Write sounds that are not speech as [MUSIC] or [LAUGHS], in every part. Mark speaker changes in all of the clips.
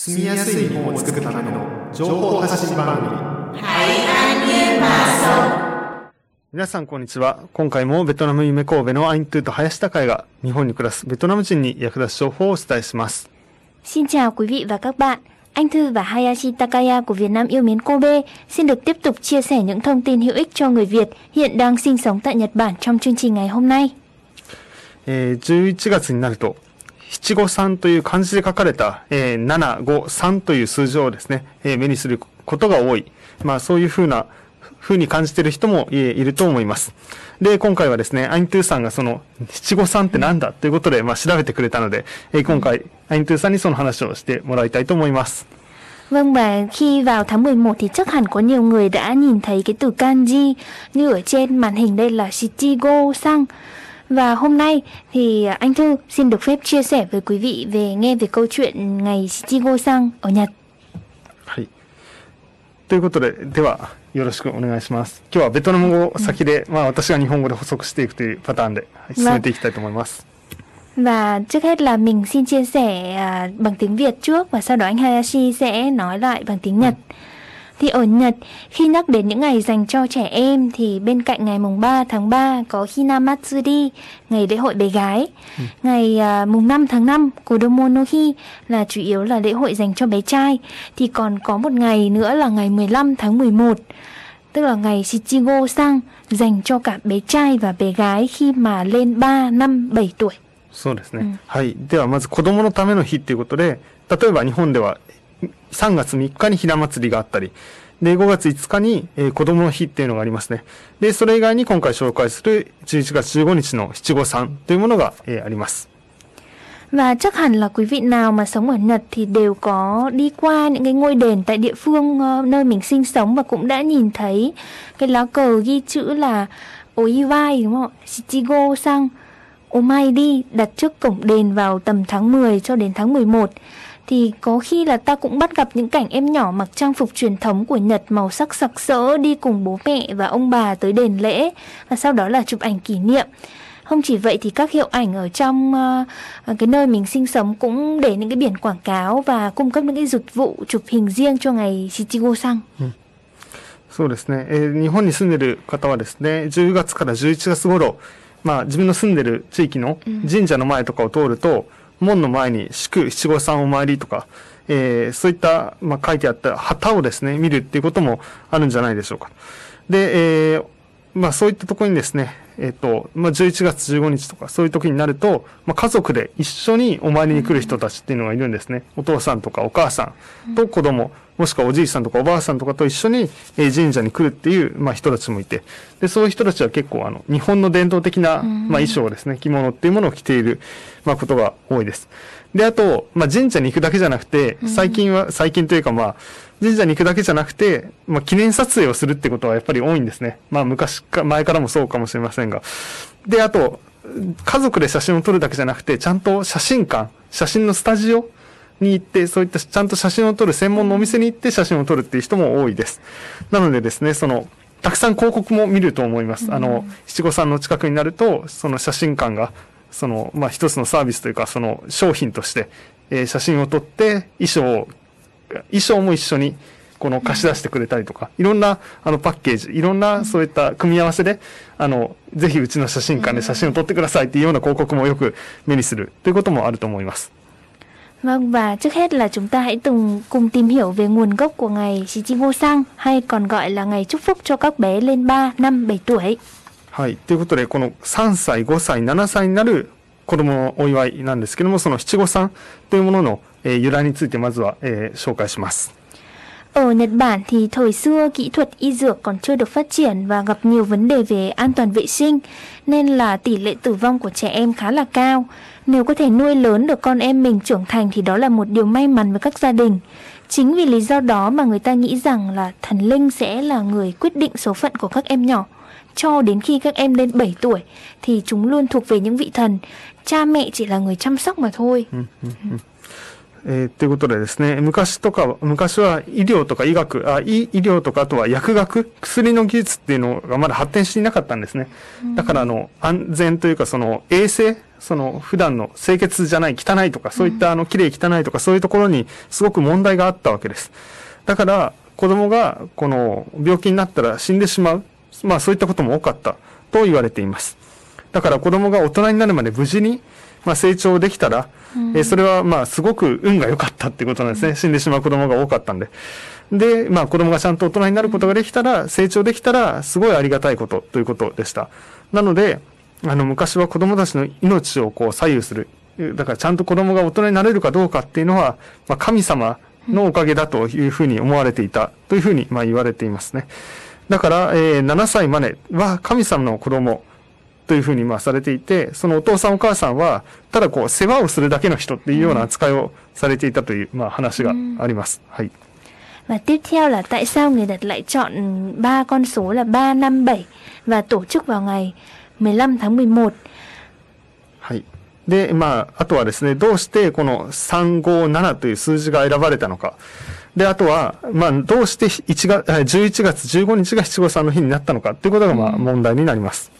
Speaker 1: 住みやすい日本を作るための情報発信番組皆さんこんにちは。今回もベトナム夢神戸のアイントゥーと林高が日本に暮らすベトナム人に役立つ情報をお伝えします。
Speaker 2: Xin chào quý vị và các bạn. Anh Thư và Hayashi Takaya của Việt Nam yêu mến Kobe xin được tiếp tục chia sẻ những thông tin hữu ích cho người Việt hiện đang sinh sống tại Nhật Bản trong chương trình ngày hôm nay.
Speaker 1: えー、11月になると七五三という漢字で書かれた、えー、7、5、3という数字をですね、えー、目にすることが多い。まあそういうふうな、ふうに感じている人もいると思います。で、今回はですね、アイントゥーさんがその七五三ってなんだということで、まあ調べてくれたので、えー、今回、アイントゥーさんにその話をしてもらいたいと思います。
Speaker 2: Vâng và khi vào tháng 11 thì chắc hẳn có nhiều người đã nhìn thấy cái từ kanji như ở trên màn hình đây là Shichigo sang. Và hôm nay thì anh Thư xin được phép chia sẻ với quý vị về nghe về câu chuyện ngày Shichigo-san ở Nhật.
Speaker 1: はい。ということで、ではよろしくお願いします。今日はベトナム語先で、まあ私が日本語で補足していくというパターンで、はい、進めていきたいと思います。
Speaker 2: Và trước hết là mình xin chia sẻ à, bằng tiếng Việt trước và sau đó anh Hayashi sẽ nói lại bằng tiếng Nhật. Ừ. Thì ở Nhật, khi nhắc đến những ngày dành cho trẻ em thì bên cạnh ngày mùng 3 tháng 3 có Hinamatsuri, ngày lễ hội bé gái. Ừ. Ngày uh, mùng 5 tháng 5, Kodomo no Hi là chủ yếu là lễ hội dành cho bé trai. Thì còn có một ngày nữa là ngày 15 tháng 11 tức là ngày Shichigo sang dành cho cả bé trai và bé gái khi mà lên 3, 5, 7tuổi.
Speaker 1: そうですね。うん、はい。ではまず子供のための日っていうことで、例えば日本では 3月3日にひな祭りがあったり、で、5月5日に、えー、子供の日っていうのがありますね。で、それ以外に今回紹介する11月15日の七五三というものが、えー、あります。
Speaker 2: Và chắc hẳn là quý vị nào mà sống ở Nhật thì đều có đi qua những cái ngôi đền tại địa phương uh, nơi mình sinh sống và cũng đã nhìn thấy cái lá cờ ghi chữ là Oiwai đúng không? Shichigo sang Omai đi đặt trước cổng đền vào tầm tháng 10 cho đến tháng 11 thì có khi là ta cũng bắt gặp những cảnh em nhỏ mặc trang phục truyền thống của Nhật màu sắc sặc sỡ đi cùng bố mẹ và ông bà tới đền lễ và sau đó là chụp ảnh kỷ niệm. Không chỉ vậy thì các hiệu ảnh ở trong uh, cái nơi mình sinh sống cũng để những cái biển quảng cáo và cung cấp những cái dịch vụ chụp hình riêng cho ngày Shichigo-san.
Speaker 1: Ừ. そうですね、えー、日本に住んでる方はですね、10月から11月頃、まあ自分の住んでる地域の神社の前とかを通ると、うん 門の前に祝七五三お参りとか、えー、そういった、まあ、書いてあった旗をですね、見るっていうこともあるんじゃないでしょうか。で、えー、まあそういったところにですね、えっ、ー、と、まあ11月15日とかそういう時になると、まあ家族で一緒にお参りに来る人たちっていうのがいるんですね。お父さんとかお母さんと子供、もしくはおじいさんとかおばあさんとかと一緒に、え神社に来るっていう、まあ人たちもいて、で、そういう人たちは結構あの、日本の伝統的な、まあ衣装ですね、着物っていうものを着ている、まあことが多いです。で、あと、まあ神社に行くだけじゃなくて、最近は、最近というかまあ、神社に行くだけじゃなくて、まあ、記念撮影をするってことはやっぱり多いんですね。まあ、昔か、前からもそうかもしれませんが。で、あと、家族で写真を撮るだけじゃなくて、ちゃんと写真館、写真のスタジオに行って、そういったちゃんと写真を撮る専門のお店に行って写真を撮るっていう人も多いです。なのでですね、その、たくさん広告も見ると思います。あの、七五三の近くになると、その写真館が、その、まあ、一つのサービスというか、その商品として、えー、写真を撮って衣装を衣装も一緒にこの貸し出してくれたりとか、いろんなあのパッケージ、いろんなそういった組み合わせで、あの、ぜひうちの写真館で写真を撮ってくださいっていうような広告もよく目にするということもあると思います。
Speaker 2: Vâng và trước hết là chúng ta hãy cùng cùng tìm hiểu về nguồn gốc của ngày Shichigo Sang hay còn gọi là ngày chúc phúc cho các bé lên 3, 5, 7 tuổi.
Speaker 1: はい。ということで、この3歳、5歳、7歳になる子供のお祝いなんですけども、その七五三というものの えー、由来についてまずは、えー、紹介します。
Speaker 2: Ở Nhật Bản thì thời xưa kỹ thuật y dược còn chưa được phát triển và gặp nhiều vấn đề về an toàn vệ sinh nên là tỷ lệ tử vong của trẻ em khá là cao. Nếu có thể nuôi lớn được con em mình trưởng thành thì đó là một điều may mắn với các gia đình. Chính vì lý do đó mà người ta nghĩ rằng là thần linh sẽ là người quyết định số phận của các em nhỏ. Cho đến khi các em lên 7 tuổi thì chúng luôn thuộc về những vị thần. Cha mẹ chỉ là người chăm sóc mà thôi.
Speaker 1: えー、ということでですね、昔とか、昔は医療とか医学、あ医医療とかあとは薬学、薬の技術っていうのがまだ発展していなかったんですね。だからあの、安全というかその衛生、その普段の清潔じゃない、汚いとか、そういったあの、綺麗汚いとか、そういうところにすごく問題があったわけです。だから、子供がこの病気になったら死んでしまう。まあそういったことも多かったと言われています。だから子供が大人になるまで無事にまあ、成長できたら、うん、えそれはまあすごく運が良かったっていうことなんですね。死んでしまう子供が多かったんで。で、まあ子供がちゃんと大人になることができたら、成長できたら、すごいありがたいことということでした。なので、あの昔は子供たちの命をこう左右する。だからちゃんと子供が大人になれるかどうかっていうのは、まあ、神様のおかげだというふうに思われていたというふうにまあ言われていますね。だから、えー、7歳までは神様の子供というふうにまあされていて、そのお父さんお母さんは、ただこう世話をするだけの人っていうような扱いをされていたという、まあ話があります。はい。
Speaker 2: Và tiếp theo là tại sao người Nhật lại chọn ba con số là 3, 5, 7 và tổ chức vào ngày 15 tháng 11.
Speaker 1: はい。で、まあ、あとはですね、どうしてこの357という数字が選ばれたのか。で、あとは、まあ、どうして1月、11月15日が七五三の日になったのかっていうことが、まあ、問題になります。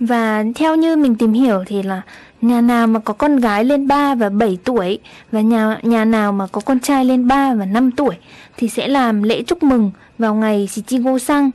Speaker 2: Và theo như mình tìm hiểu thì là nhà nào mà có con gái lên 3 và 7 tuổi và nhà nhà nào mà có con trai lên 3 và 5 tuổi thì sẽ làm lễ chúc mừng vào ngày Shichigo Sang.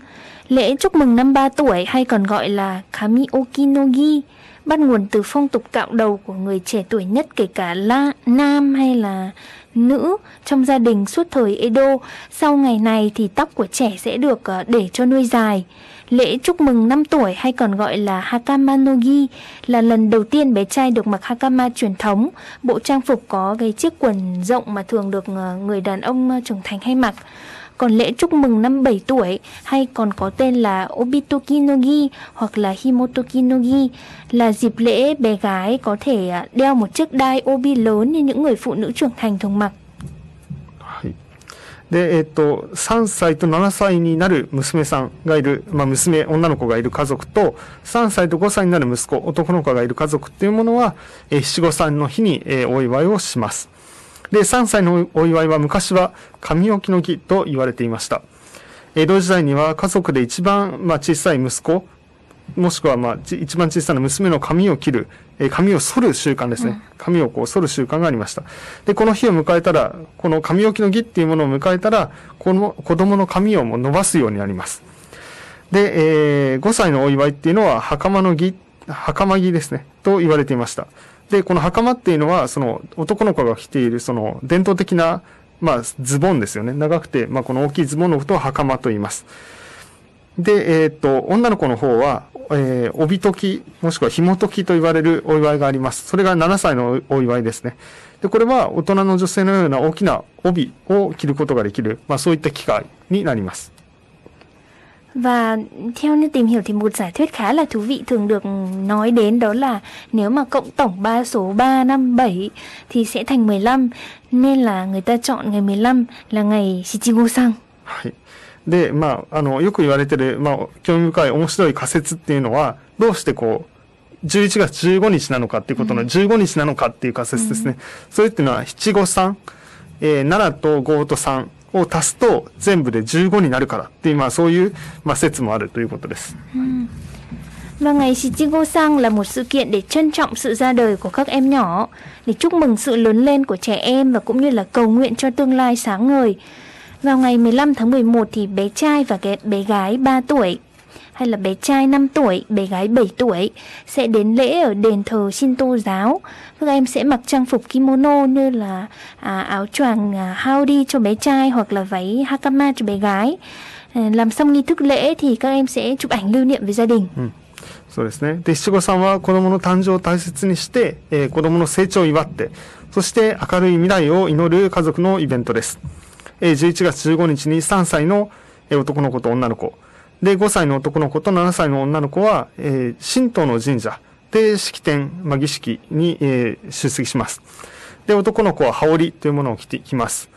Speaker 2: Lễ chúc mừng năm 3 tuổi hay còn gọi là Kami Okinogi bắt nguồn từ phong tục cạo đầu của người trẻ tuổi nhất kể cả la, nam hay là nữ trong gia đình suốt thời Edo. Sau ngày này thì tóc của trẻ sẽ được ờ, để cho nuôi dài. Lễ chúc mừng 5 tuổi hay còn gọi là Hakama Nogi là lần đầu tiên bé trai được mặc Hakama truyền thống, bộ trang phục có cái chiếc quần rộng mà thường được ờ, người đàn ông ờ, trưởng thành hay mặc Còn lễ chúc mừng năm 7 tuổi hay còn có tên là Obitoki Nogi hoặc là Himotoki Nogi là dịp lễ bé gái có thể ờ, đeo một chiếc đai obi lớn như những người phụ nữ trưởng thành thường mặc.
Speaker 1: で、えっと、3歳と7歳になる娘さんがいる、まあ、娘、女の子がいる家族と、3歳と5歳になる息子、男の子がいる家族っていうものは、えー、七五三の日に、えー、お祝いをします。 で、3歳のお祝いは昔は神置きの儀と言われていました。江戸時代には家族で一番、まあ、小さい息子、もしくは、まあ、一番小さな娘の髪を切る、えー、髪を剃る習慣ですね。髪をこう剃る習慣がありました。で、この日を迎えたら、この髪置きの儀っていうものを迎えたら、この子供の髪をも伸ばすようになります。で、えー、5歳のお祝いっていうのは、袴の儀、袴儀ですね、と言われていました。で、この袴っていうのは、その男の子が着ている、その伝統的な、まあ、ズボンですよね。長くて、まあ、この大きいズボンのことを袴と言います。で、えっ、と、女の子の方は、えー、帯時、もしくは紐時と言われるお祝いがあります。それが7歳のお祝いですね。で、これは大人の女性のような大きな帯を着ることができる、まあそういった機会になります。
Speaker 2: Và theo như tìm hiểu thì một giả thuyết khá là thú vị thường được nói đến đó là nếu mà cộng tổng ba số 3, 5, 7 thì sẽ thành 15 nên là người ta chọn ngày 15 là ngày Shichigo-san.
Speaker 1: はい。で、まあ、あの、よく言われてる、まあ、興味深い面白い仮説っていうのは、どうしてこう、11月15日なのかっていうことの15日なのかっていう仮説ですね。うん、それっていうのは、七五三、えー、7と5と3 を足すと全部で15になるからっていう、まあそういう、まあ、説もあるということです。
Speaker 2: うん Và ngày Shichigo Sang là một sự kiện để trân trọng sự ra đời của các em nhỏ, để chúc mừng sự lớn lên của trẻ em và cũng như là cầu nguyện cho tương lai sáng ngời. Vào ngày 15 tháng 11 thì bé trai và cái bé gái 3 tuổi hay là bé trai 5 tuổi, bé gái 7 tuổi sẽ đến lễ ở đền thờ Shinto giáo. Các em sẽ mặc trang phục kimono như là à, áo choàng à, haori cho bé trai hoặc là váy hakama cho bé gái. À, làm xong nghi thức lễ thì các em sẽ chụp ảnh lưu niệm với gia đình.
Speaker 1: Ừ. そうですね。で、七五三は子供の誕生を大切にして、えー、子供の成長を祝って、そして明るい未来を祈る家族のイベントです。えー、11月15日に3歳の男の子と女の子、 で、5歳の男の子と7歳の女の子は、えー、神道の神社で式典、まあ、儀式に、えー、出席します。で、男の子は羽織というものを着てきます。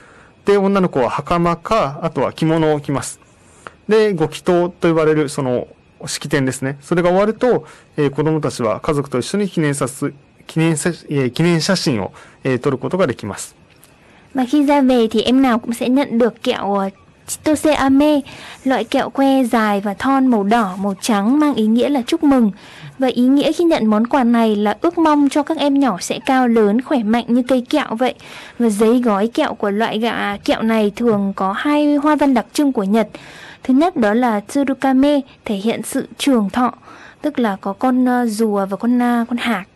Speaker 1: で、女の子は袴か、あとは着物を着ます。で、ご祈祷と呼ばれるその式典ですね。それが終わると、えー、子供たちは家族と一緒に記念さす、記念さ、えー、記念写真を、えー、撮ることができます。
Speaker 2: Và khi ra về thì em nào cũng sẽ nhận được kẹo uh, Chitose Ame, loại kẹo que dài và thon màu đỏ, màu trắng mang ý nghĩa là chúc mừng. Và ý nghĩa khi nhận món quà này là ước mong cho các em nhỏ sẽ cao lớn, khỏe mạnh như cây kẹo vậy. Và giấy gói kẹo của loại gạ kẹo này thường có hai hoa văn đặc trưng của Nhật. Thứ nhất đó là Tsurukame, thể hiện sự trường thọ, tức là có con uh, rùa và con uh, con hạc.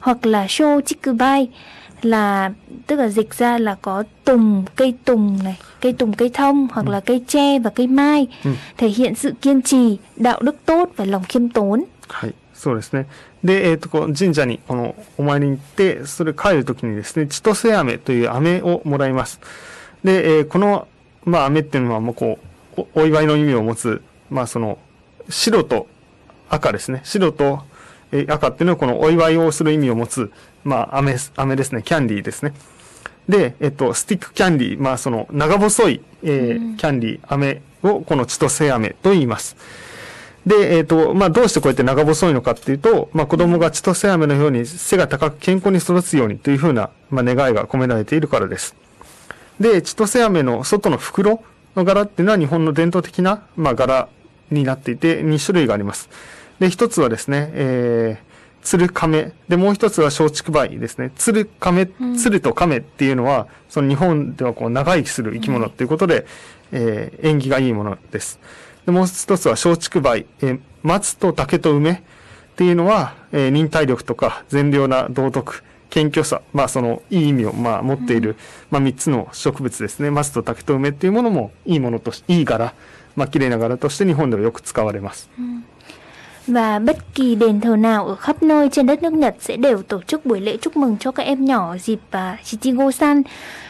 Speaker 2: Hoặc là Shochikubai, là tức là dịch ra là có tùng cây tùng này cây tùng cây thông hoặc ừ. là cây tre và cây mai ừ. thể hiện sự kiên trì đạo đức tốt và lòng khiêm tốn
Speaker 1: はいそうですねで、えー、とこ神社にこのお参りに行ってそれ帰る時にですね千歳飴という飴をもらいますで、えー、この、まあ、飴っていうのはもうこうおお祝いの意味を持つ、まあ、その白と赤ですね白とえ赤っていうのはこのお祝いをする意味を持つ、 まあ、飴、飴ですね。キャンディーですね。で、えっと、スティックキャンディー、まあ、その、長細い、えー、キャンディー、飴を、この千歳飴と言います。で、えっ、ー、と、まあ、どうしてこうやって長細いのかっていうと、まあ、子供が千歳飴のように背が高く健康に育つようにというふうな、まあ、願いが込められているからです。で、千歳飴の外の袋の柄っていうのは日本の伝統的な、まあ、柄になっていて、2種類があります。で、一つはですね、えー、鶴亀。で、もう一つは松竹梅ですね。鶴亀、鶴と亀っていうのは、その日本ではこう長生きする生き物っていうことで、うん、えー、縁起がいいものです。で、もう一つは松竹梅。えー、松と竹と梅っていうのは、えー、忍耐力とか善良な道徳、謙虚さ、まあそのいい意味をまあ持っている、うん、まあ三つの植物ですね。松と竹と梅っていうものもいいものとし、いい柄、まあ綺麗な柄として日本ではよく使われます。うん
Speaker 2: Và bất kỳ đền thờ nào ở khắp nơi trên đất nước Nhật sẽ đều tổ chức buổi lễ chúc mừng cho các em nhỏ dịp uh, Shichigo-san.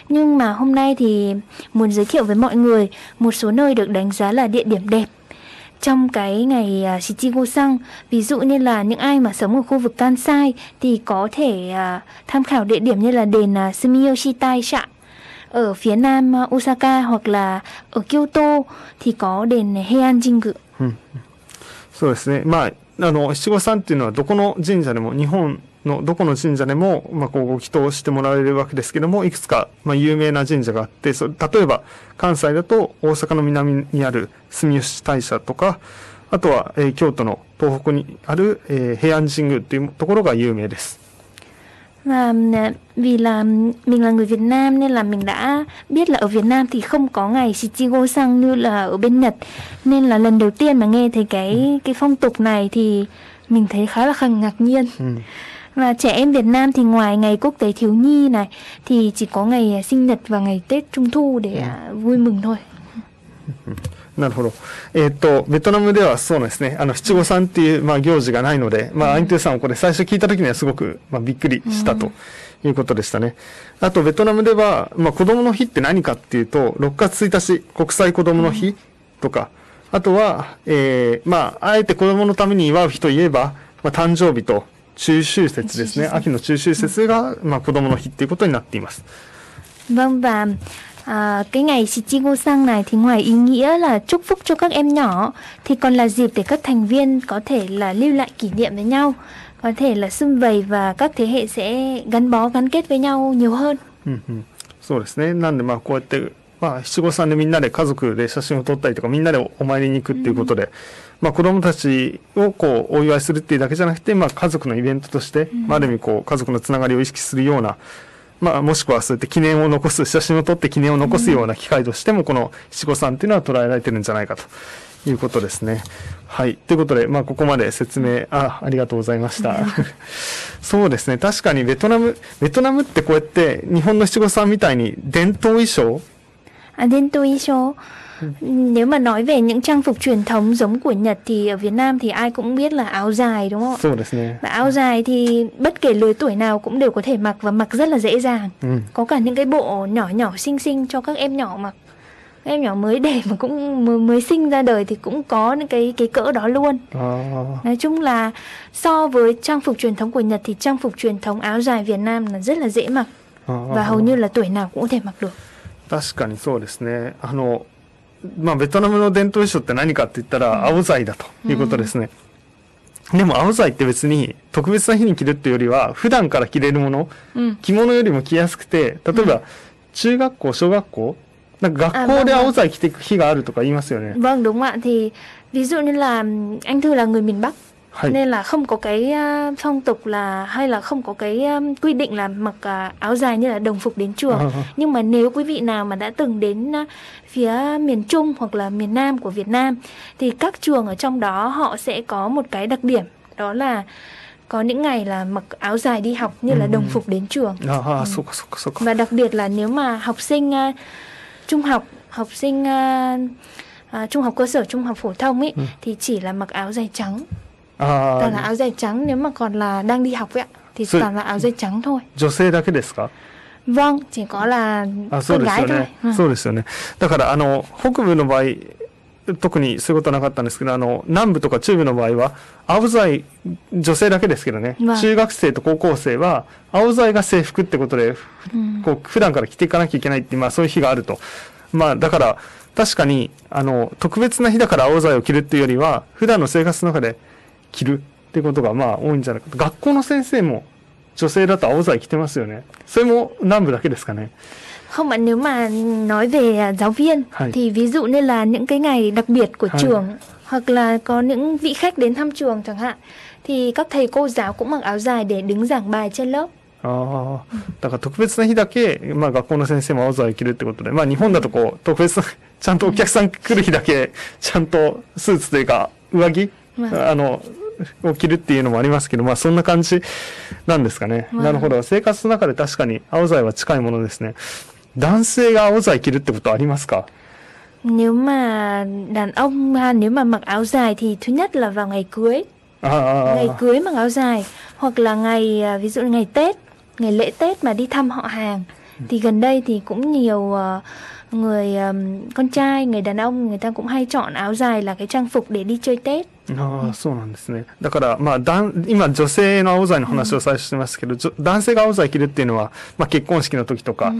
Speaker 2: Nhưng mà hôm nay thì muốn giới thiệu với mọi người một số nơi được đánh giá là địa điểm đẹp trong cái ngày uh, Shichigo-san. Ví dụ như là những ai mà sống ở khu vực Kansai thì có thể uh, tham khảo địa điểm như là đền uh, Sumiyoshi Taisha ở phía nam Osaka hoặc là ở Kyoto thì có đền Heian Jingu.
Speaker 1: そうですね。まあ、あの、七五三っていうのはどこの神社でも、日本のどこの神社でも、まあ、こう、ご祈祷してもらえるわけですけども、いくつか、まあ、有名な神社があって、そ例えば、関西だと大阪の南にある住吉大社とか、あとは、えー、京都の東北にある、えー、平安神宮っていうところが有名です。
Speaker 2: Và à, vì là mình là người Việt Nam nên là mình đã biết là ở Việt Nam thì không có ngày Shichigo Sang như là ở bên Nhật nên là lần đầu tiên mà nghe thấy cái ừ. cái phong tục này thì mình thấy khá là khăng ngạc nhiên. Ừ. Và trẻ em Việt Nam thì ngoài ngày quốc tế thiếu nhi này thì chỉ có ngày sinh nhật và ngày Tết Trung thu để ừ. vui mừng thôi.
Speaker 1: なるほど。えっ、ー、と、ベトナムではそうですね、あの、七五三っていう、まあ、行事がないので、まあ、アイントゥさんをこれ最初聞いた時にはすごく、まあ、びっくりしたということでしたね。あと、ベトナムでは、まあ、子供の日って何かっていうと、6月1日、国際子供の日とか、あとは、えー、まあ、あえて子供のために祝う日といえば、まあ、誕生日と中秋節ですね。秋の中秋節が、まあ、子供の日っていうことになっています。
Speaker 2: Vâng và À, cái ngày Shichigo Sang này thì ngoài ý nghĩa là chúc phúc cho các em nhỏ thì còn là dịp để các thành viên có thể là lưu lại kỷ niệm với nhau, có thể là xung vầy và các thế hệ sẽ gắn bó gắn kết với nhau nhiều hơn.
Speaker 1: そうですね。なんでまあこうやってまあ七五三でみんなで家族で写真を撮ったりとかみんなでお参りに行くっていうことで、うん、まあ子供たちをこうお祝いするっていうだけじゃなくて、まあ家族のイベントとして、うん、まあある意味こう家族のつながりを意識するような まあ、もしくはそうやって記念を残す、写真を撮って記念を残すような機会としても、この七五三っていうのは捉えられてるんじゃないかということですね。はい。ということで、まあ、ここまで説明、あ、ありがとうございました。そうですね。確かにベトナム、ベトナムってこうやって日本の七五三みたいに伝統衣装？
Speaker 2: あ、伝統衣装？Nếu mà nói về những trang phục truyền thống giống của Nhật thì ở Việt Nam thì ai cũng biết là áo dài đúng không ạ? Và áo dài thì bất kể lứa tuổi nào cũng đều có thể mặc và mặc rất là dễ dàng. Ừ. Có cả những cái bộ nhỏ nhỏ xinh xinh cho các em nhỏ mặc. Các em nhỏ mới đẻ mà cũng mới, mới sinh ra đời thì cũng có những cái cái cỡ đó luôn. À. Nói chung là so với trang phục truyền thống của Nhật thì trang phục truyền thống áo dài Việt Nam là rất là dễ mặc. À. Và hầu như là tuổi nào cũng có thể mặc được.
Speaker 1: 確かにそうですね。あの、 まあ、ベトナムの伝統衣装って何かって言ったら、青材だということですね。うん、でも、青材って別に特別な日に着るっていうよりは、普段から着れるもの、うん、着物よりも着やすくて、例えば、中学校、小学校なんか学校で青剤着ていく日があるとか言いますよね。
Speaker 2: Vâng đúng ạ. Thì ví dụ như là anh Thư là người miền Bắc nên là không có cái phong tục là hay là không có cái quy định là mặc à, áo dài như là đồng phục đến trường. Nhưng mà nếu quý vị nào mà đã từng đến phía miền Trung hoặc là miền Nam của Việt Nam thì các trường ở trong đó họ sẽ có một cái đặc điểm đó là có những ngày là mặc áo dài đi học như là đồng phục đến trường.
Speaker 1: Ừ.
Speaker 2: Và đặc biệt là nếu mà học sinh uh, trung học, học sinh uh, uh, trung học cơ sở, trung học phổ thông ấy thì chỉ là mặc áo dài trắng.
Speaker 1: あ
Speaker 2: Toàn là
Speaker 1: あ、
Speaker 2: áo dài trắng nếu mà còn là đang đi học ấy ạ thì toàn là áo dài trắng thôi.
Speaker 1: 女性だけですか
Speaker 2: Vâng, chỉ có là
Speaker 1: あそう
Speaker 2: con
Speaker 1: です
Speaker 2: gái
Speaker 1: よ
Speaker 2: thôi.
Speaker 1: ね
Speaker 2: Ừ.。
Speaker 1: そうですよね。だから、あの、北部の場合、特にそういうことはなかったんですけど、あの、南部とか中部の場合は、青剤、女性だけですけどね、
Speaker 2: まあ
Speaker 1: 中学生と高校生は、青剤が制服ってことで、こう、普段から着ていかなきゃいけないっていう、まあそういう日があると。まあ、だから、確かに、あの、特別な日だから青剤を着るっていうよりは、普段の生活の中で着るってことが、まあ多いんじゃないかと。学校の先生も、女性だと青剤着てますよね。それも南部だけですかね。
Speaker 2: Không ạ, nếu mà nói về à, giáo viên
Speaker 1: Hay.
Speaker 2: thì ví dụ như là những cái ngày đặc biệt của
Speaker 1: Hay.
Speaker 2: trường hoặc là có những vị khách đến thăm trường chẳng hạn thì các thầy cô giáo cũng mặc áo dài để đứng giảng bài trên lớp.
Speaker 1: ああ、だから特別な日だけ、まあ学校の先生も青剤を着るってことで、まあ日本だとこう、特別な、ちゃんとお客さん来る日だけ、ちゃんとスーツというか、上着、
Speaker 2: ま あ
Speaker 1: あの、を着るっていうのもありますけど、まあそんな感じなんですかね。
Speaker 2: まあ
Speaker 1: なるほど。生活の中で確かに青剤は近いものですね。男性が青剤着るってことありますか
Speaker 2: Nếu mà đàn ông ha, nếu mà mặc áo dài thì thứ nhất là vào ngày cưới,
Speaker 1: あ
Speaker 2: ngày
Speaker 1: あ、
Speaker 2: cưới mặc áo dài hoặc là ngày à, ví dụ như ngày Tết, ngày lễ Tết mà đi thăm họ hàng thì gần đây thì cũng nhiều à, người à, con trai, người đàn ông người ta cũng hay chọn áo dài là cái trang phục để đi chơi Tết.
Speaker 1: ああ、そうなんですね。だから、まあ、だん今、女性の青剤の話を最初してますけど、じょ男性が青剤着るっていうのは、まあ、結婚式の時とか、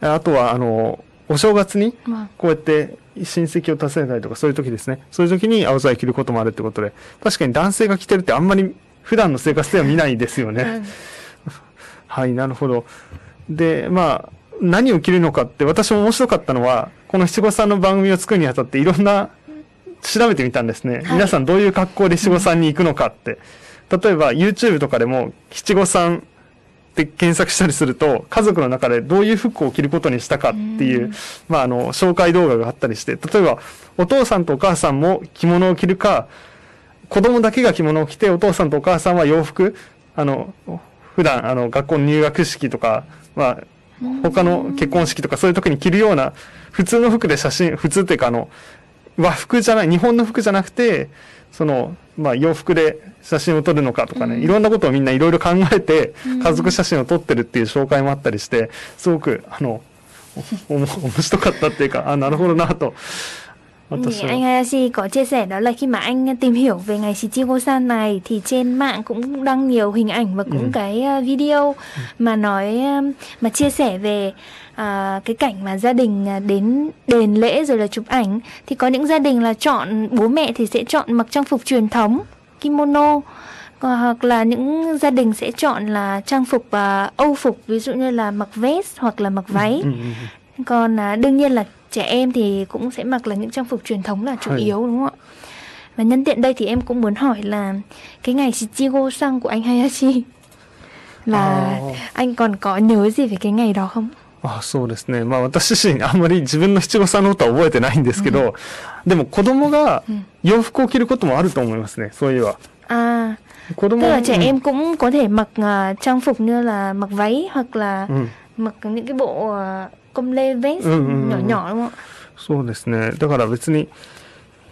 Speaker 2: Ừ.
Speaker 1: あとは、あの、お正月に、
Speaker 2: Vâng.
Speaker 1: こうやって親戚を訪ねたりとか、そういう時ですね。そういう時に青剤着ることもあるってことで、確かに男性が着てるってあんまり普段の生活では見ないですよね。
Speaker 2: Vâng.
Speaker 1: はい、なるほど。で、まあ、 何を着るのかって、私も面白かったのは、この七五三の番組を作るにあたっていろんな、調べてみたんですね。
Speaker 2: はい
Speaker 1: 皆さんどういう格好で七五三に行くのかって。例えば YouTube とかでも七五三って検索したりすると、家族の中でどういう服を着ることにしたかっていう、
Speaker 2: うん
Speaker 1: まあ、あの、紹介動画があったりして、例えば、お父さんとお母さんも着物を着るか、子供だけが着物を着て、お父さんとお母さんは洋服、あの、普段、あの、学校の入学式とか、まあ、他の結婚式とかそういう時に着るような、普通の服で写真、普通っていうかあの、和服じゃない、日本の服じゃなくて、その、まあ洋服で写真を撮るのかとかね、いろんなことをみんないろいろ考えて、家族写真を撮ってるっていう紹介もあったりして、すごく、あの、[LAUGHS] 面白かったっていうか、あ、なるほどなと。
Speaker 2: Thì anh Hayashi có chia sẻ đó là khi mà anh tìm hiểu về ngày Shichigo-san này thì trên mạng cũng đăng nhiều hình ảnh và cũng
Speaker 1: ừ.
Speaker 2: cái ờ, video ừ. mà nói ờ, mà chia sẻ về à, cái cảnh mà gia đình đến đền lễ rồi là chụp ảnh. Thì có những gia đình là chọn bố mẹ thì sẽ chọn mặc trang phục truyền thống kimono hoặc là những gia đình sẽ chọn là trang phục và âu phục ví dụ như là mặc vest hoặc là mặc
Speaker 1: ừ, váy. Ừ,
Speaker 2: còn à, đương nhiên là trẻ em thì cũng sẽ mặc là những trang phục truyền thống là chủ
Speaker 1: Ừ.
Speaker 2: yếu đúng không ạ? Và nhân tiện đây thì em cũng muốn hỏi là cái ngày Shichigo sang của anh Hayashi [LAUGHS] là
Speaker 1: Ờ.
Speaker 2: anh còn có nhớ gì về cái ngày đó không?
Speaker 1: あそうですね。まあ私自身あんまり自分の七五三のことは覚えてないんですけど、でも子供が
Speaker 2: うん
Speaker 1: 洋服を着ることもあると思いますね。そういえば。
Speaker 2: À,
Speaker 1: 子供
Speaker 2: tức là trẻ
Speaker 1: うん
Speaker 2: em cũng có thể mặc à, trang phục như là mặc váy hoặc là
Speaker 1: うん
Speaker 2: mặc những cái bộ à, công lê nhỏ nhỏ đúng không ạ?
Speaker 1: そうですね。だから別に、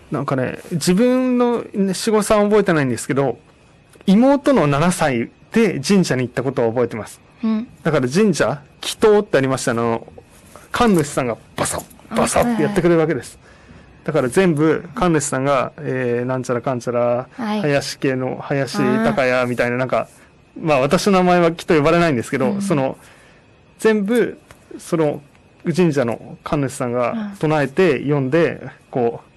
Speaker 1: なんかね、自分の七五三は覚えてないんですけど、妹の7歳で神社に行ったことは覚えてます。
Speaker 2: Ừ.
Speaker 1: だから神社、祈祷ってありましたあの、神主さんがバサッ、バサッってやってくれるわけです。だから全部、神主さんが、えー、なんちゃらかんちゃら、
Speaker 2: はい
Speaker 1: 林系の林高谷みたいな、なんか、まあ私の名前はきっと呼ばれないんですけど、
Speaker 2: うん
Speaker 1: その、全部、その、神社の神主さんが唱えて読んで、こう、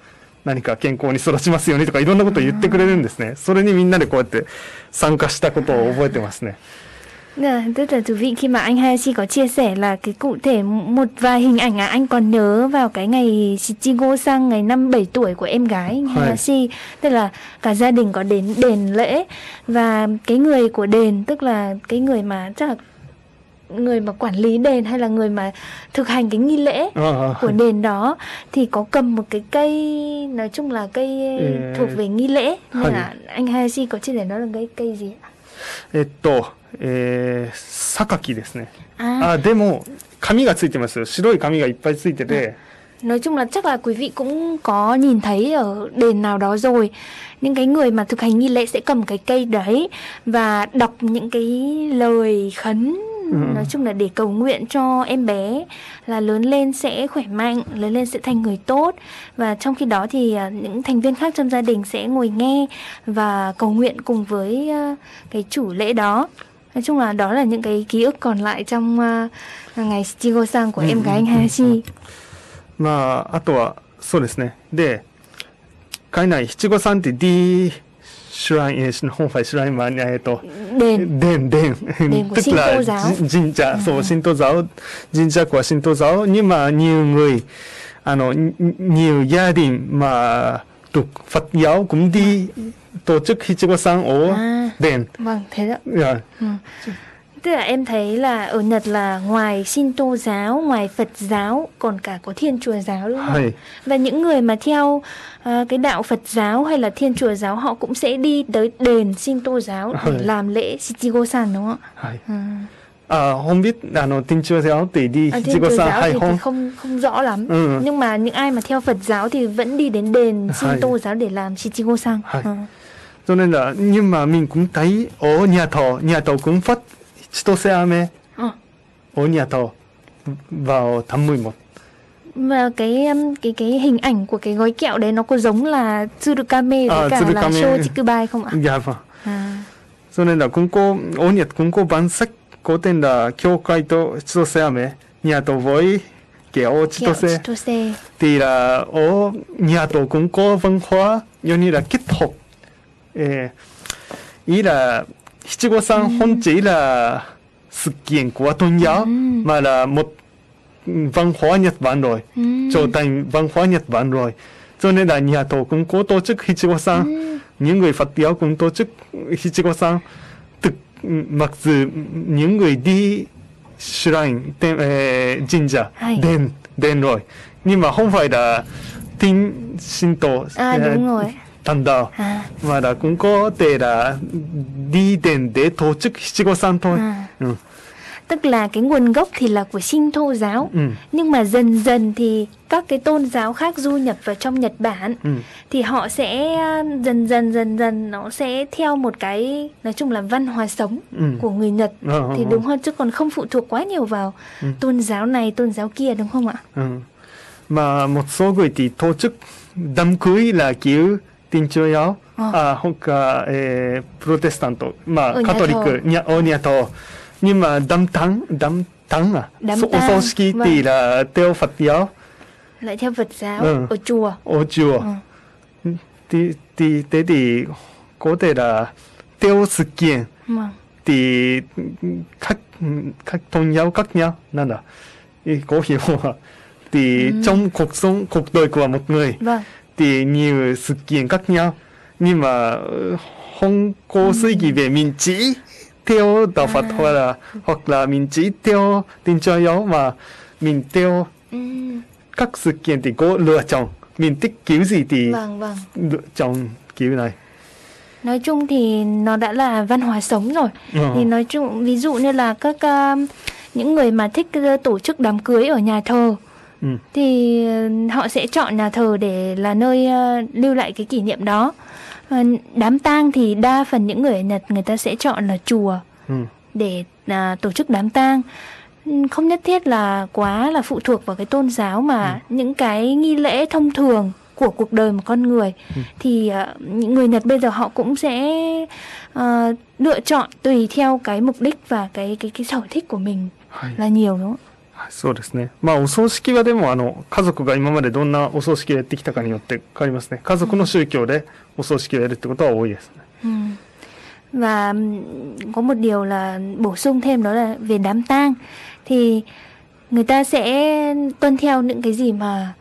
Speaker 1: 何か健康に育ちますようにとかいろんなことを言ってくれるんですね。それにみんなでこうやって参加したことを覚えてますね。
Speaker 2: Dạ, rất là thú vị khi mà anh Hayashi có chia sẻ là cái cụ thể một vài hình ảnh à anh còn nhớ vào cái ngày Shichigo sang ngày năm 7 tuổi của em gái anh
Speaker 1: はい
Speaker 2: Hayashi tức là cả gia đình có đến đền lễ và cái người của đền tức là cái người mà chắc là người mà quản lý đền hay là người mà thực hành cái nghi lễ
Speaker 1: ああ
Speaker 2: của đền đó thì có cầm một cái cây nói chung là cây
Speaker 1: Ừ.
Speaker 2: thuộc về nghi lễ nên
Speaker 1: Hay.
Speaker 2: là anh Hayashi có chia sẻ đó là cái cây gì ạ?
Speaker 1: えっと、えー、榊ですね。
Speaker 2: À,
Speaker 1: あ、でも、紙がついてますよ。白い紙がいっぱいついてて、
Speaker 2: nói chung là chắc là quý vị cũng có nhìn thấy ở đền nào đó rồi những cái người mà thực hành nghi lễ sẽ cầm cái cây đấy và đọc những cái lời khấn
Speaker 1: Ừ.
Speaker 2: nói chung là để cầu nguyện cho em bé là lớn lên sẽ khỏe mạnh lớn lên sẽ thành người tốt và trong khi đó thì à, những thành viên khác trong gia đình sẽ ngồi nghe và cầu nguyện cùng với à, cái chủ lễ đó nói chung là đó là những cái ký ức còn lại trong à, ngày Chigo sang của
Speaker 1: Ừ,
Speaker 2: em
Speaker 1: ừ,
Speaker 2: gái anh
Speaker 1: ừ,
Speaker 2: Hayashi
Speaker 1: まあ、あとは、そうですね。で、海内七五三って D shrine is [LAUGHS] không phải shrine mà nhà to.
Speaker 2: Đền. Đền đền. [LAUGHS]
Speaker 1: Tức là Jin cha so Shin tô giáo Jin cha dạ, à. của Shin tô giáo. Nhưng mà nhiều người à nó nhiều gia đình mà tục Phật giáo cũng đi à. tổ chức khi chưa có sáng ở
Speaker 2: à.
Speaker 1: đền.
Speaker 2: Vâng thế đó yeah.
Speaker 1: Dạ.
Speaker 2: Ừ. Tức là em thấy là ở Nhật là ngoài Shinto giáo, ngoài Phật giáo còn cả có Thiên Chùa giáo đúng không? Và những người mà theo à, cái đạo Phật giáo hay là Thiên Chùa giáo họ cũng sẽ đi tới đền Shinto giáo để làm lễ Shichigo-san đúng không ạ? Ừ.
Speaker 1: À, không biết, à, nó Thiên Chúa giáo thì đi
Speaker 2: À, Thiên
Speaker 1: Hichigo-san
Speaker 2: giáo
Speaker 1: hay
Speaker 2: thì, thì
Speaker 1: không?
Speaker 2: không không rõ lắm.
Speaker 1: Ừ.
Speaker 2: Nhưng mà những ai mà theo Phật giáo thì vẫn đi đến đền Shinto giáo để làm Shichigo-san.
Speaker 1: Hay.
Speaker 2: Ừ.
Speaker 1: cho nên là nhưng mà mình cũng thấy ở nhà thờ nhà thờ cũng phát chitose ame
Speaker 2: Ờ.
Speaker 1: ở nhà thờ vào tháng 11
Speaker 2: Và cái um, cái cái hình ảnh của cái gói kẹo đấy nó có giống là Tsurukame với
Speaker 1: À,
Speaker 2: cả là. Shochikubai không ạ?
Speaker 1: dạ vâng
Speaker 2: À.
Speaker 1: cho nên là cũng có ở Nhật cũng có bản sách có tên là Kyo Kai to Chitose ame nhà thờ với kẹo chitose thì là ở nhà thờ cũng có văn hóa như là kết hợp ý là Hichigo-san không chỉ là sự kiện của tôn giáo mà là một văn hóa Nhật Bản rồi trở thành văn hóa Nhật Bản rồi cho nên là nhà thờ cũng có tổ chức Hichigo-san những người Phật giáo cũng tổ chức Hichigo-san thực mặc dù những người đi shrine eh,
Speaker 2: Hay.
Speaker 1: đền đền rồi nhưng mà không phải là tin Shinto
Speaker 2: À đúng rồi.
Speaker 1: Thần đạo
Speaker 2: À.
Speaker 1: mà là cũng có thể là đi đền để tổ chức Hichigo-san thôi
Speaker 2: À.
Speaker 1: ừ.
Speaker 2: Tức là cái nguồn gốc thì là của Shinto giáo.
Speaker 1: Ừ.
Speaker 2: Nhưng mà dần dần thì các cái tôn giáo khác du nhập vào trong Nhật Bản
Speaker 1: Ừ.
Speaker 2: thì họ sẽ dần dần dần dần nó sẽ theo một cái nói chung là văn hóa sống
Speaker 1: Ừ.
Speaker 2: của người Nhật
Speaker 1: ờ,
Speaker 2: thì
Speaker 1: ờ.
Speaker 2: đúng hơn chứ còn không phụ thuộc quá nhiều vào
Speaker 1: Ừ.
Speaker 2: tôn giáo này tôn giáo kia đúng không ạ?
Speaker 1: Ừ. mà một số người thì tổ chức đám cưới là kiểu tin chúa giáo à, hoặc eh, protestant mà
Speaker 2: Ở nhà
Speaker 1: catholic
Speaker 2: thờ.
Speaker 1: nhà, ở nhà thờ nhưng mà đám tang đám tang à số, số ski thì là theo Phật giáo
Speaker 2: Lại theo Phật giáo
Speaker 1: Ừ.
Speaker 2: ở chùa.
Speaker 1: ở chùa
Speaker 2: Ừ.
Speaker 1: thì thì thế thì có thể là theo sự kiện
Speaker 2: Vâng.
Speaker 1: thì các các tôn giáo khác nhau nên là có hiểu thì
Speaker 2: Ừ.
Speaker 1: trong cuộc sống cuộc đời của một người
Speaker 2: Vâng.
Speaker 1: Thì nhiều sự kiện khác nhau nhưng mà không có suy nghĩ về mình chỉ theo đạo Phật
Speaker 2: À.
Speaker 1: hoặc là hoặc là mình chỉ theo tin chúa giáo mà mình theo các sự kiện thì có lựa chọn mình thích kiểu gì thì
Speaker 2: Vâng vâng.
Speaker 1: lựa chọn kiểu này
Speaker 2: Nói chung thì nó đã là văn hóa sống rồi.
Speaker 1: Ờ.
Speaker 2: Thì nói chung ví dụ như là các um, những người mà thích uh, tổ chức đám cưới ở nhà thờ
Speaker 1: ừ.
Speaker 2: thì uh, họ sẽ chọn nhà thờ để là nơi uh, lưu lại cái kỷ niệm đó. Ờ, đám tang thì đa phần những người ở Nhật người ta sẽ chọn là chùa
Speaker 1: Ừ.
Speaker 2: để à, tổ chức đám tang Ừm, không nhất thiết là quá là phụ thuộc vào cái tôn giáo mà những cái nghi lễ thông thường của cuộc đời một con người thì à, những người Nhật bây giờ họ cũng sẽ à, lựa chọn tùy theo cái mục đích và cái cái cái sở thích của mình
Speaker 1: はい
Speaker 2: là nhiều đúng không?
Speaker 1: はいそうですね。まあ、お葬式はでも、あの、家族が今までどんなお葬式をやってきたかによって変わりますね。家族の宗教でお葬式をやるってことは多いですね。
Speaker 2: Ừm. và có một điều là bổ sung thêm đó là về đám tang thì người ta sẽ tuân theo những cái gì mà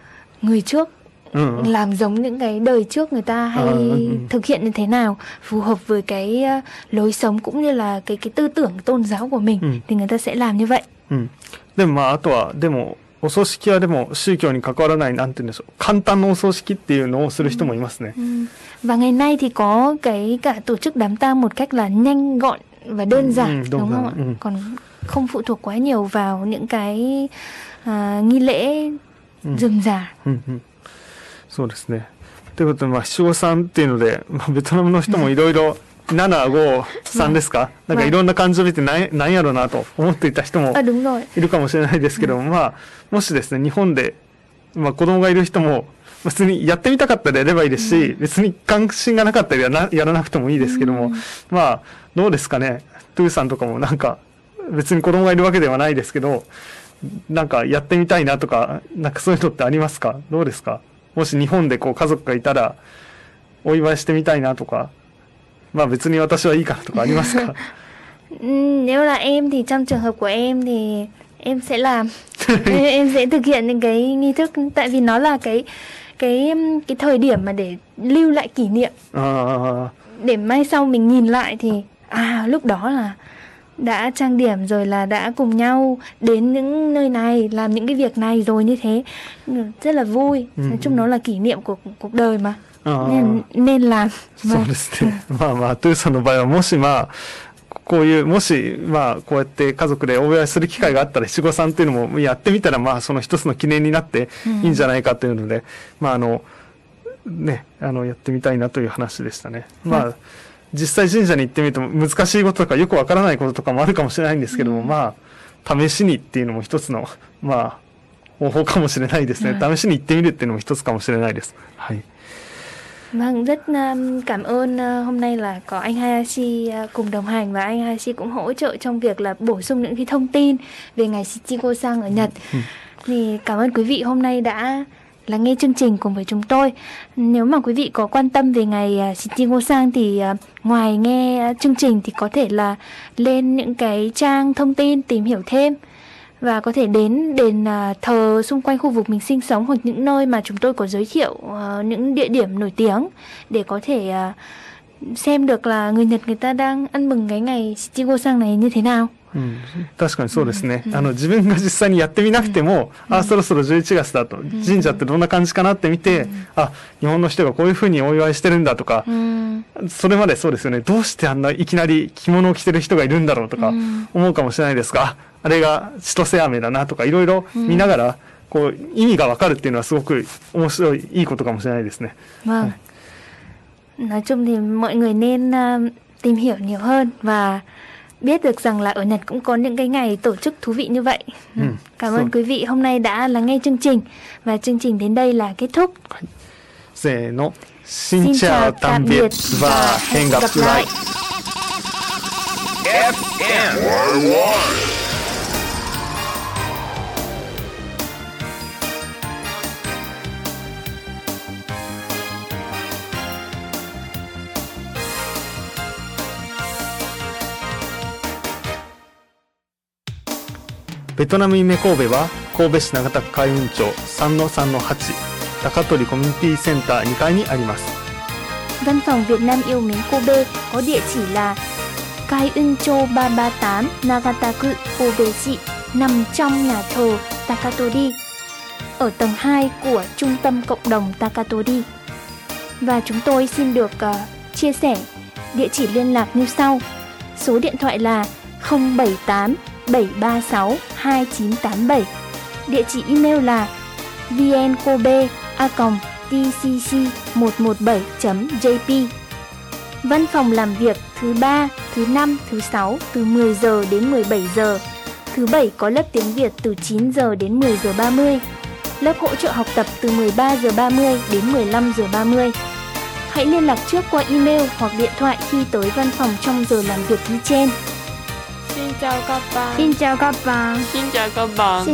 Speaker 2: người trước ừ. làm giống những cái đời trước người ta hay ừ, ừ. thực hiện như thế nào phù hợp với cái uh, lối sống cũng như là cái cái tư tưởng tôn giáo của mình ừ. thì người ta sẽ làm như vậy.
Speaker 1: Ừ. でもまああとはでもお葬式はでも宗教に関わらないなんて言うんでしょう簡単なお葬式っていうのをする人もいますね。
Speaker 2: Và ngày nay thì có cái cả tổ chức đám tang một cách là nhanh gọn và đơn giản ừ, đúng, đúng không ạ? Ừ. Còn không phụ thuộc quá nhiều vào những cái uh, nghi lễ rườm rà.
Speaker 1: Ừ. Ừ. そうですね。ということで、まあ、七五三っていうので、まあ、ベトナムの人もいろいろ、7、5、 3ですか、なんかい。ろんな感情を見てなんなんやろうなと思っていた人もい。るかもしれないですけども、まあ、もしですね、日本で、まあ、子供がいる人も、別にやってみたかったらやればいいですし、別に関心がなかったらやなやらなくてもいいですけども、まあ、どうですかね？トゥーさんとかもなんか、別に子供がいるわけではないですけど、なんかやってみたいなとか、なんかそういうのってありますか？どうですか？もし日本でこう家族がいたら、お祝いしてみたいなとか、まあ別に私はいいかなとかありますか [LAUGHS]
Speaker 2: Nếu là em thì trong trường hợp của em thì em sẽ làm [LAUGHS] em, em sẽ thực hiện những cái nghi thức tại vì nó là cái cái cái thời điểm mà để lưu lại kỷ niệm à. để mai sau mình nhìn lại thì à lúc đó là đã trang điểm rồi là đã cùng nhau đến những nơi này làm những cái việc này rồi như thế rất là vui ừ. nói chung nó là kỷ niệm của cuộc đời mà Nên làm
Speaker 1: そうですねまあまあトゥーさんの場合はもしまあこういう、もし、まあ、こうやって家族でお祝いする機会があったら、七五三っていうのもやってみたら、まあ、その一つの記念になっていいんじゃないかというので、うん、まあ、あの、ね、あの、やってみたいなという話でしたね。まあ、実際神社に行ってみると難しいこととかよくわからないこととかもあるかもしれないんですけども、うん、まあ、試しにっていうのも一つの、まあ、方法かもしれないですね。試しに行ってみるっていうのも一つかもしれないです。はい。
Speaker 2: Vâng, rất cảm ơn hôm nay là có anh Hayashi cùng đồng hành và anh Hayashi cũng hỗ trợ trong việc là bổ sung những cái thông tin về ngày Shichigo Sang ở Nhật. Ừ. Thì cảm ơn quý vị hôm nay đã là nghe chương trình cùng với chúng tôi. Nếu mà quý vị có quan tâm về ngày uh, Shichigo Sang thì uh, ngoài nghe chương trình thì có thể là lên những cái trang thông tin tìm hiểu thêm và có thể đến đền uh, thờ xung quanh khu vực mình sinh sống hoặc những nơi mà chúng tôi có giới thiệu uh, những địa điểm nổi tiếng để có thể uh, xem được là người Nhật người ta đang ăn mừng cái ngày Shichigo Sang này như thế nào.
Speaker 1: うん、確かにそうですね、うん、あの自分が実際にやってみなくても、うん、あそろそろ11月だと、神社ってどんな感じかなって見て、うん、あ日本の人がこういうふうにお祝いしてるんだとか、それまでそうですよね。どうしてあんないきなり着物を着てる人がいるんだろうとか思うかもしれないですが、あれが千歳飴だなとかいろいろ見ながら、こう意味がわかるっていうのはすごく面白いいいことかもしれないですね。
Speaker 2: まあ、はい、nói chung thì mọi người nên uh, tìm hiểu nhiều hơn và biết được rằng là ở Nhật cũng có những cái ngày tổ chức thú vị như vậy. Ừ. Cảm ơn quý vị hôm nay đã lắng nghe chương trình và chương trình đến đây là kết thúc.
Speaker 1: Xin, Xin chào tạm biệt và hẹn gặp lại. FM ベトナム夢神戸は神戸市長田区海運町3-3-8高取コミュニティセンター2階にあります
Speaker 2: Văn phòng Việt Nam yêu mến Kobe có địa chỉ là Kai Un Cho 338 Nagataku Kobeshi nằm trong nhà thờ Takatori ở tầng 2 của trung tâm cộng đồng Takatori. Và chúng tôi xin được uh, chia sẻ địa chỉ liên lạc như sau. Số điện thoại là 078 736 2987. Địa chỉ email là vncobe@tcc117.jp. Văn phòng làm việc thứ ba, thứ năm, thứ sáu từ 10 giờ đến 17 giờ. Thứ bảy có lớp tiếng Việt từ 9 giờ đến 10 giờ 30. Lớp hỗ trợ học tập từ 13 giờ 30 đến 15 giờ 30. Hãy liên lạc trước qua email hoặc điện thoại khi tới văn phòng trong giờ làm việc như trên.
Speaker 3: んちゃお
Speaker 2: かっンん。
Speaker 3: しんちゃ
Speaker 2: おかっぱ
Speaker 3: ん。カッ
Speaker 4: パンおかっぱん。し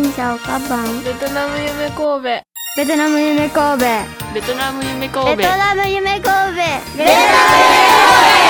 Speaker 3: ん。ベトナム夢神戸。
Speaker 2: ベトナム夢神戸。
Speaker 3: ベトナム夢神戸。
Speaker 2: ベトナム夢神戸。ベトナム夢神戸。